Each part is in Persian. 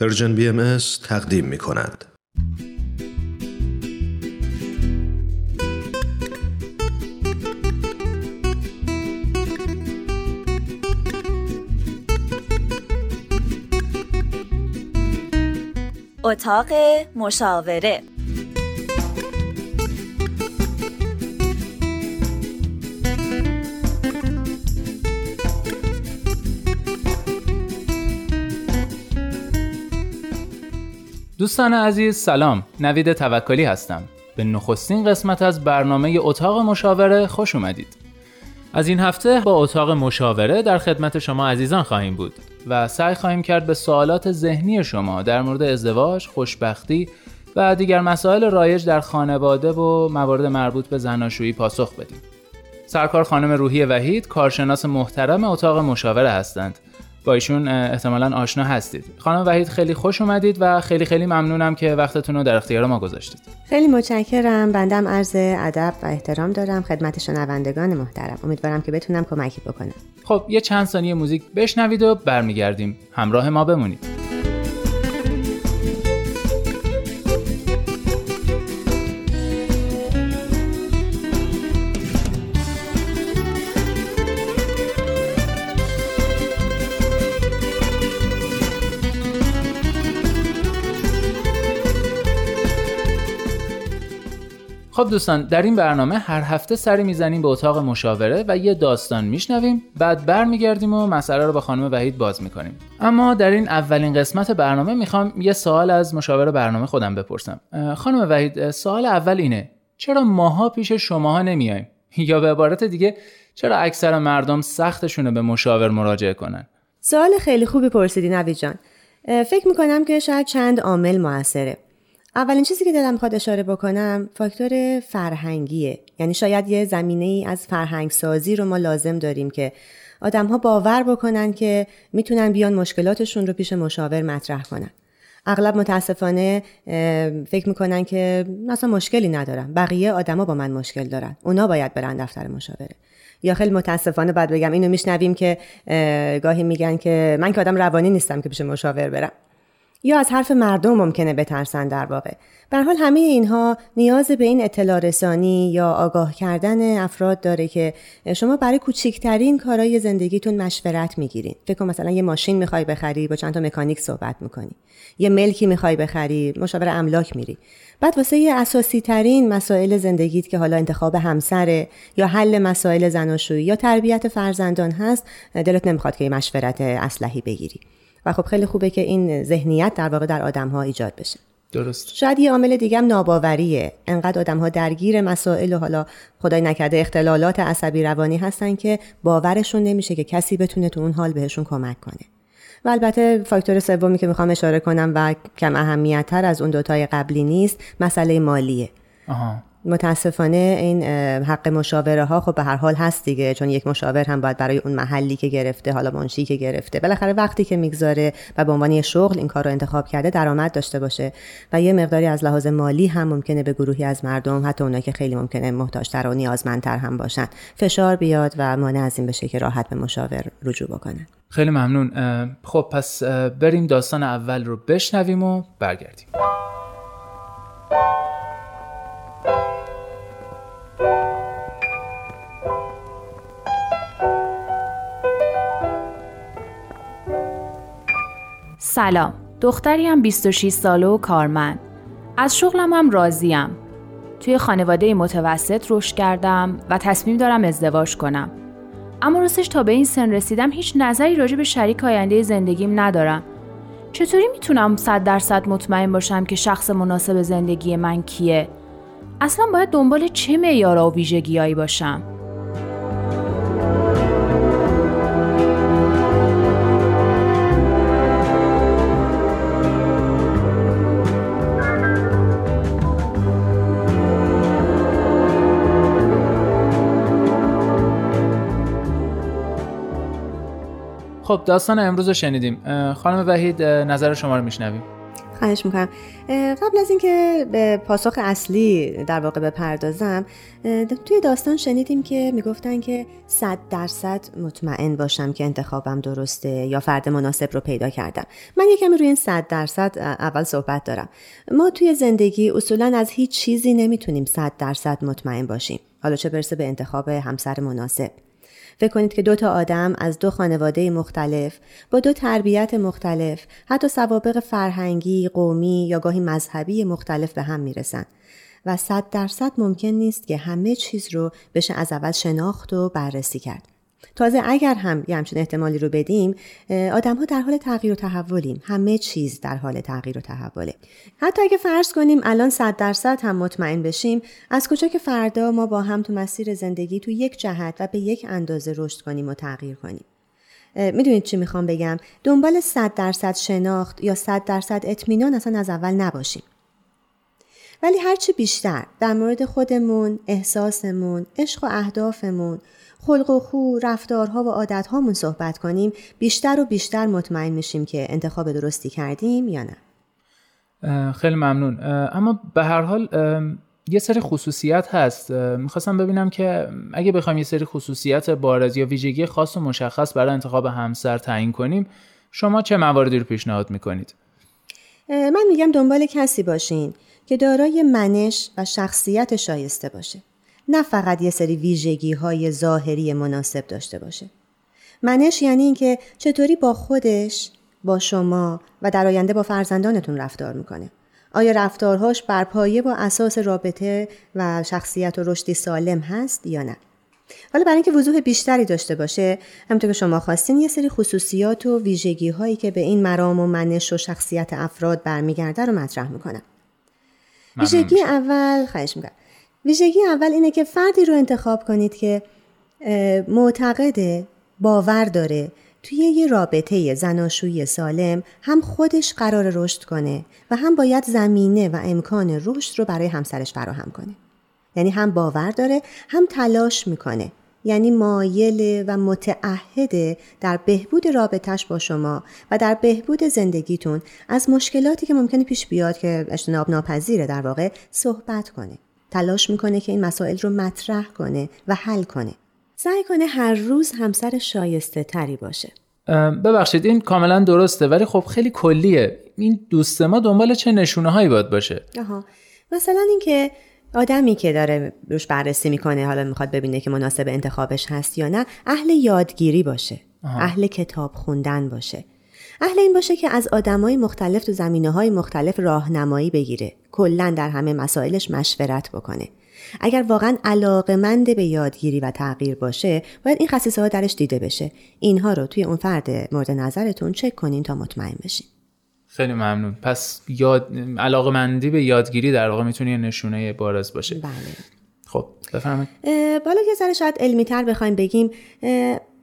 پرژن بی ام تقدیم می کند. اتاق مشاوره دوستان عزیز سلام. نوید توکلی هستم. به نخستین قسمت از برنامه اتاق مشاوره خوش اومدید. از این هفته با اتاق مشاوره در خدمت شما عزیزان خواهیم بود و سعی خواهیم کرد به سوالات ذهنی شما در مورد ازدواج، خوشبختی و دیگر مسائل رایج در خانواده و موارد مربوط به زناشویی پاسخ بدیم. سرکار خانم روحی وحید کارشناس محترم اتاق مشاوره هستند. با ایشون احتمالا آشنا هستید. خانم وحید خیلی خوش اومدید و خیلی خیلی ممنونم که وقتتون رو در اختیار ما گذاشتید. خیلی متشکرم. بندم عرض ادب و احترام دارم خدمت شنوندگان محترم. امیدوارم که بتونم کمکی بکنم. خب یه چند ثانیه موزیک بشنوید و برمیگردیم. همراه ما بمونید. خب دوستان در این برنامه هر هفته سری می‌زنیم به اتاق مشاوره و یه داستان میشنویم بعد برمیگردیم و مسئله رو با خانم وحید باز می‌کنیم. اما در این اولین قسمت برنامه می‌خوام یه سوال از مشاور برنامه خودم بپرسم. خانم وحید سوال اول اینه چرا ماها پیش شماها نمیایم؟ یا به عبارت دیگه چرا اکثر مردم سختشونه به مشاور مراجعه کنن؟ سوال خیلی خوبی پرسیدی نوید جان. فکر می‌کنم که شاید چند عامل موثره. اولین چیزی که دلم می‌خواد اشاره بکنم فاکتور فرهنگیه. یعنی شاید یه زمینه ای از فرهنگ سازی رو ما لازم داریم که آدم ها باور بکنن که می‌تونن بیان مشکلاتشون رو پیش مشاور مطرح کنن. اغلب متاسفانه فکر می‌کنن که مثلا مشکلی ندارم بقیه آدما با من مشکل دارن. اونا باید برن دفتر مشاوره. یا خیلی متاسفانه بعد بگم اینو میشنویم که گاهی میگن که من که آدم روانی نیستم که پیش مشاور برم. یا از حرف مردم ممکنه بترسن در واقع. به حال همه اینها نیاز به این اطلاع رسانی یا آگاه کردن افراد داره که شما برای کوچکترین کارهای زندگیتون مشورت می‌گیرین. فکر کن مثلا یه ماشین می‌خوای بخری با چند تا مکانیک صحبت می‌کنی. یه ملکی می‌خوای بخری مشاور املاک میری. بعد واسه یه اساسی ترین مسائل زندگیت که حالا انتخاب همسره یا حل مسائل زناشویی یا تربیت فرزندان هست دلت نمی‌خواد که مشورت اسلحی بگیری. و خب خیلی خوبه که این ذهنیت در واقع در آدم ها ایجاد بشه. درست شاید یه عامل دیگه هم ناباوریه. انقدر آدم ها درگیر مسائل و حالا خدای نکرده اختلالات عصبی روانی هستن که باورشون نمیشه که کسی بتونه تو اون حال بهشون کمک کنه. و البته فاکتور سومی که می‌خوام اشاره کنم و کم اهمیت تر از اون دوتای قبلی نیست مسئله مالیه. آها. متاسفانه این حق مشاوره ها خب به هر حال هست دیگه چون یک مشاور هم باید برای اون محلی که گرفته حالا منشی که گرفته بالاخره وقتی که می‌گذاره و به عنوان شغل این کار رو انتخاب کرده درآمد داشته باشه و یه مقداری از لحاظ مالی هم ممکنه به گروهی از مردم حتی اونایی که خیلی ممکنه محتاجتر و نیازمندتر هم باشن فشار بیاد و مانع از این بشه که راحت به مشاور رجوع بکنن خیلی ممنون. خب پس بریم داستان اول رو بشنویم و برگردیم. سلام. دختری هم 26 ساله و کارمند. از شغلم هم راضیم. توی خانواده متوسط رشد کردم و تصمیم دارم ازدواج کنم. اما راستش تا به این سن رسیدم هیچ نظری راجع به شریک آینده زندگیم ندارم. چطوری می‌تونم صد درصد مطمئن باشم که شخص مناسب زندگی من کیه؟ اصلا باید دنبال چه معیارا و ویژگیهایی باشم؟ خب داستان امروز رو شنیدیم. خانم وحید نظر شما رو میشنویم. خواهش می‌کنم. قبل از اینکه به پاسخ اصلی در واقع بپردازم توی داستان شنیدیم که می‌گفتن که صد درصد مطمئن باشم که انتخابم درسته یا فرد مناسب رو پیدا کردم. من یکمی روی این صد درصد اول صحبت دارم. ما توی زندگی اصولا از هیچ چیزی نمی‌تونیم صد درصد مطمئن باشیم. حالا چه برسه به انتخاب همسر مناسب. فکر کنید که دو تا آدم از دو خانواده مختلف با دو تربیت مختلف حتی سوابق فرهنگی، قومی یا گاهی مذهبی مختلف به هم می‌رسن و صد درصد ممکن نیست که همه چیز رو بشه از اول شناخت و بررسی کرد. تازه اگر هم یه همچین احتمالی رو بدیم آدم ها در حال تغییر و تحولیم. همه چیز در حال تغییر و تحوله. حتی اگه فرض کنیم الان صد درصد هم مطمئن بشیم از کجا که فردا ما با هم تو مسیر زندگی تو یک جهت و به یک اندازه رشد کنیم و تغییر کنیم؟ می‌دونید چی می‌خوام بگم؟ دنبال صد درصد شناخت یا صد درصد اطمینان اصلا از اول نباشیم. ولی هرچی بیشتر در مورد خودمون، احساسمون، عشق و اهدافمون، خلق و خو، رفتارها و عادتهامون صحبت کنیم بیشتر و بیشتر مطمئن میشیم که انتخاب درستی کردیم یا نه. خیلی ممنون. اما به هر حال یه سری خصوصیت هست. می‌خواستم ببینم که اگه بخوایم یه سری خصوصیت بارز یا ویژگی خاص و مشخص برای انتخاب همسر تعیین کنیم شما چه مواردی رو پیشنهاد می‌کنید؟ من میگم دنبال کسی باشین که دارای منش و شخصیت شایسته باشه. نه فقط یه سری ویژگی های ظاهری مناسب داشته باشه. منش یعنی اینکه چطوری با خودش، با شما و در آینده با فرزندانتون رفتار می‌کنه. آیا رفتارهاش بر پایه با اساس رابطه و شخصیت و رشدی سالم هست یا نه؟ حالا برای اینکه وضوح بیشتری داشته باشه همونطور که شما خواستین یه سری خصوصیات و ویژگی هایی که به این مرام و منش و شخصیت افراد برمیگرده رو مطرح می‌کنم ویژگی اول خواهش می‌کنم ویژگی اول اینه که فردی رو انتخاب کنید که معتقد باور داره توی یه رابطه زناشویی سالم هم خودش قرار رشد کنه و هم باید زمینه و امکان رشد رو برای همسرش فراهم کنه. یعنی هم باور داره هم تلاش می‌کنه. یعنی مایل و متعهده در بهبود رابطش با شما و در بهبود زندگیتون از مشکلاتی که ممکنه پیش بیاد که اجتناب ناپذیره در واقع صحبت کنه. تلاش می‌کنه که این مسائل رو مطرح کنه و حل کنه. سعی کنه هر روز همسر شایسته تری باشه ببخشید این کاملا درسته ولی خب خیلی کلیه. این دوست ما دنبال چه نشونه هایی باید باشه؟ آها. مثلا اینکه آدمی که داره روش بررسی می‌کنه حالا می‌خواد ببینه که مناسب انتخابش هست یا نه اهل یادگیری باشه. اهل کتاب خوندن باشه. اهل این باشه که از آدمای مختلف تو زمینه های مختلف راهنمایی بگیره. کلا در همه مسائلش مشورت بکنه. اگر واقعا علاقمند به یادگیری و تغییر باشه باید این خصیصه ها درش دیده بشه. اینها رو توی اون فرد مورد نظرتون چک کنین تا مطمئن بشین. خیلی ممنون. پس یاد علاقمندی به یادگیری در واقع می‌تونه یه نشونه بارز باشه. بله. خب بفرمایید. بالا یه ذره شاید علمی تر بخوایم بگیم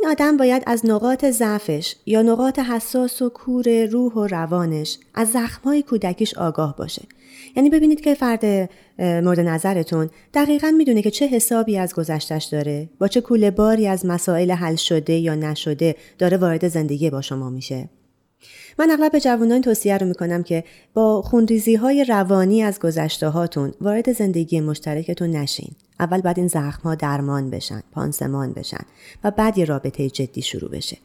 این آدم باید از نقاط ضعفش یا نقاط حساس و کور روح و روانش از زخمهای کودکیش آگاه باشه. یعنی ببینید که فرد مورد نظرتون دقیقا می‌دونه که چه حسابی از گذشتش داره با چه کوله باری از مسائل حل شده یا نشده داره وارد زندگی با شما میشه. من اغلب به جوانان توصیه رو می‌کنم که با خونریزی های روانی از گذشته هاتون وارد زندگی مشترکتون نشین. اول بعد این زخم ها درمان بشن، پانسمان بشن و بعد یه رابطه جدی شروع بشه.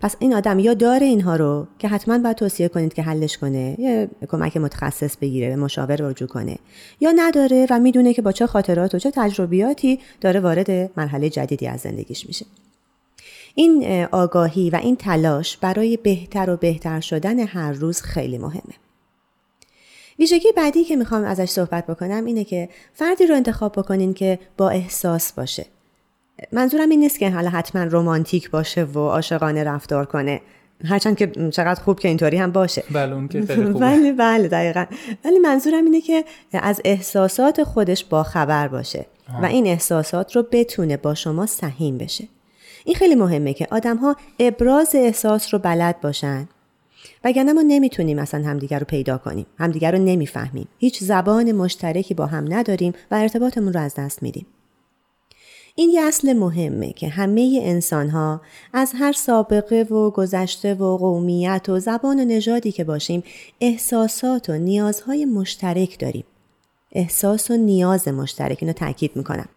پس این آدم یا داره اینها رو که حتما باید توصیه کنید که حلش کنه یه کمک متخصص بگیره به مشاور رجوع کنه یا نداره و می‌دونه که با چه خاطرات و چه تجربیاتی داره وارد مرحله جدیدی از زندگیش میشه این آگاهی و این تلاش برای بهتر و بهتر شدن هر روز خیلی مهمه. ویژگی بعدی که می‌خوام ازش صحبت بکنم اینه که فردی رو انتخاب بکنین که با احساس باشه. منظورم این نیست که حالا حتما رومانتیک باشه و عاشقانه رفتار کنه. هرچند که چقدر خوب که اینطوری هم باشه بله اون که خیلی خوبه بله بله دقیقا ولی منظورم اینه که از احساسات خودش با خبر باشه و این احساسات رو بتونه با شما سهیم بشه این خیلی مهمه که آدم ها ابراز احساس رو بلد باشن وگرنه ما نمی‌تونیم اصلا همدیگر رو پیدا کنیم همدیگر رو نمی‌فهمیم هیچ زبان مشترکی با هم نداریم و ارتباطمون رو از دست میدیم این یه اصل مهمه که همه انسان ها از هر سابقه و گذشته و قومیت و زبان و نژادی که باشیم احساسات و نیازهای مشترک داریم. احساس و نیاز مشترک اینو تاکید می‌کنم.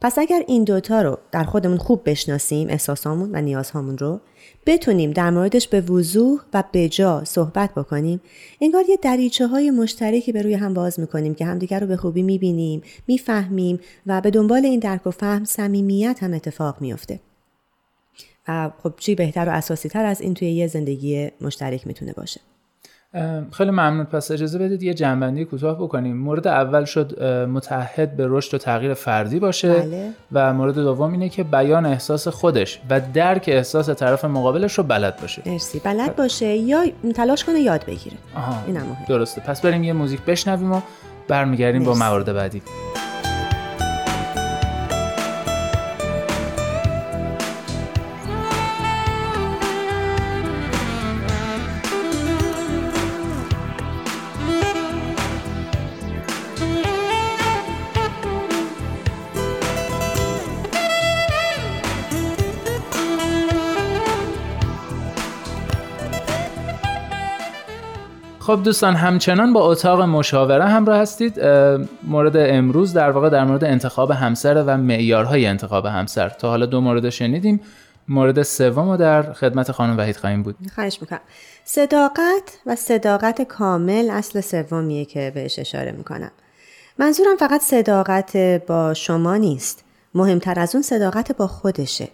پس اگر این دوتا رو در خودمون خوب بشناسیم احساسامون و نیازهامون رو بتونیم در موردش به وضوح و به جا صحبت بکنیم انگار یه دریچه های مشترکی به روی هم باز می‌کنیم که همدیگر رو به خوبی می‌بینیم می‌فهمیم و به دنبال این درک و فهم صمیمیت هم اتفاق میافته. و خب چی بهتر و اساسی تر از این توی یه زندگی مشترک می‌تونه باشه. خیلی ممنون. پس اجازه بدید یه جنبندی کوتاه بکنیم. مورد اول شد متحد به رشد و تغییر فردی باشه. بله. و مورد دوم اینه که بیان احساس خودش و درک احساس طرف مقابلش رو بلد باشه. مرسی. بلد باشه یا تلاش کنه یاد بگیره. آها. مهم. درسته. پس بریم یه موزیک بشنویم و برمیگردیم با. موارد بعدی. خب دوستان همچنان با اتاق مشاوره همراه هستید. مورد امروز در واقع در مورد انتخاب همسر و معیارهای انتخاب همسر. تا حالا دو مورد شنیدیم. مورد سوم در خدمت خانم وحید خواهیم بود. خواهش می‌کنم. صداقت و صداقت کامل اصل سومیه که بهش اشاره می‌کنم. منظورم فقط صداقت با شما نیست. مهمتر از اون صداقت با خودشه.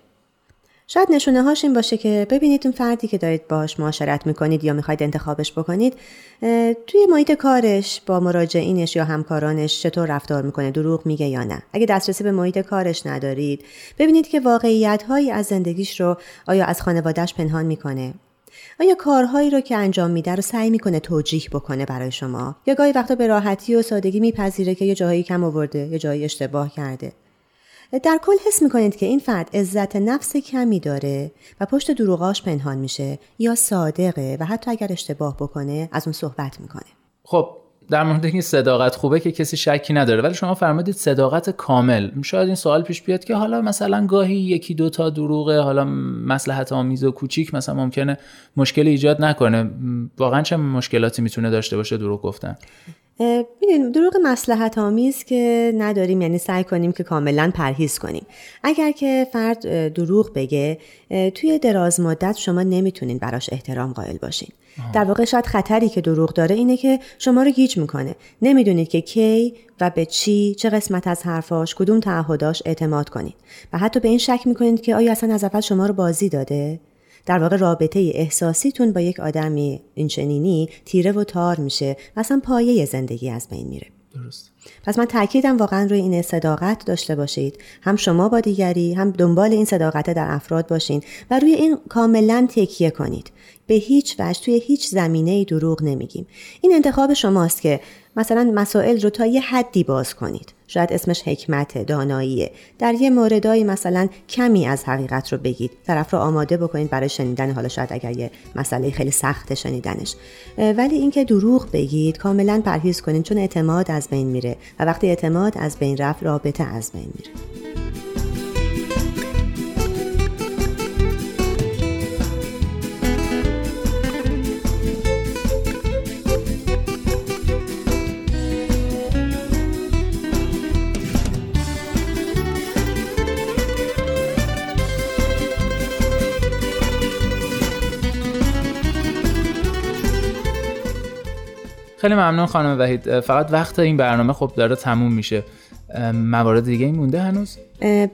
شاید نشونه هاش این باشه که ببینید اون فردی که دارید باهاش معاشرت می‌کنید یا می‌خواید انتخابش بکنید توی محیط کارش با مراجعینش یا همکارانش چطور رفتار می‌کنه دروغ میگه یا نه. اگه دسترسی به محیط کارش ندارید ببینید که واقعیت هایی از زندگیش رو آیا از خانوادهش پنهان می‌کنه؟ آیا کارهایی رو که انجام میده رو سعی می‌کنه توجیه بکنه برای شما؟ یا گاهی وقتا به راحتی و سادگی میپذیره که یه جاهایی کم آورده یه جایی اشتباه کرده؟ در کل حس می‌کنید که این فرد عزت نفس کمی داره و پشت دروغاش پنهان میشه یا صادقه و حتی اگر اشتباه بکنه از اون صحبت می‌کنه. خب در مورد اینکه صداقت خوبه که کسی شکی نداره ولی شما فرمودید صداقت کامل. شاید این سوال پیش بیاد که حالا مثلا گاهی یکی دو تا دروغه حالا مصلحت آمیز و کوچیک مثلا ممکنه مشکلی ایجاد نکنه. واقعا چه مشکلاتی می‌تونه داشته باشه دروغ گفتن؟ دروغ مسلحت آمیز که نداریم یعنی سعی کنیم که کاملا پرهیز کنیم. اگر که فرد دروغ بگه توی دراز مدت شما نمی‌تونین براش احترام قائل باشین. در واقع شاید خطری که دروغ داره اینه که شما رو گیج می‌کنه. نمی‌دونید که کی و به چی چه قسمت از حرفاش کدوم تعهداش اعتماد کنید. و حتی به این شک می‌کنید که آیا اصلا از اول شما رو بازی داده؟ در واقع رابطه احساسیتون با یک آدمی اینچنینی تیره و تار میشه و اصلا پایه زندگی از بین میره. درست. پس من تاکیدم واقعا روی این صداقت داشته باشید. هم شما با دیگری هم دنبال این صداقت در افراد باشین و روی این کاملا تکیه کنید. به هیچ وجه توی هیچ زمینه دروغ نمیگیم. این انتخاب شماست که مثلا مسائل رو تا یه حدی باز کنید. شاید اسمش حکمت داناییه. در یه موردایی مثلا کمی از حقیقت رو بگید. طرف رو آماده بکنید برای شنیدن. حالا شاید اگر یه مسئله خیلی سخت شنیدنش. ولی اینکه دروغ بگید کاملا پرهیز کنید چون اعتماد از بین میره و وقتی اعتماد از بین رفت رابطه از بین میره. خیلی ممنون خانم وحید. فقط وقت این برنامه خب داره تموم میشه. موارد دیگه این مونده هنوز؟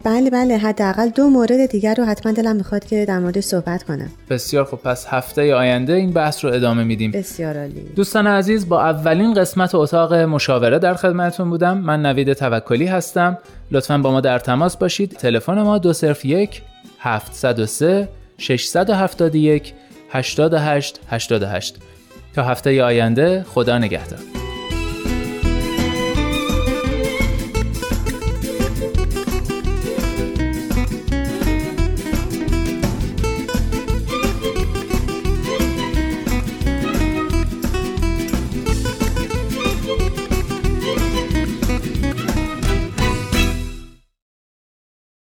بله بله حداقل دو مورد دیگر رو حتما دلم می‌خواد که در موردش صحبت کنم. بسیار خب پس هفته آینده این بحث رو ادامه میدیم. بسیار عالی. دوستان عزیز با اولین قسمت اتاق مشاوره در خدمتتون بودم. من نوید توکلی هستم. لطفا با ما در تماس باشید. تلفن ما 201 703 671 88 88 تا هفته آینده خدا نگهدار.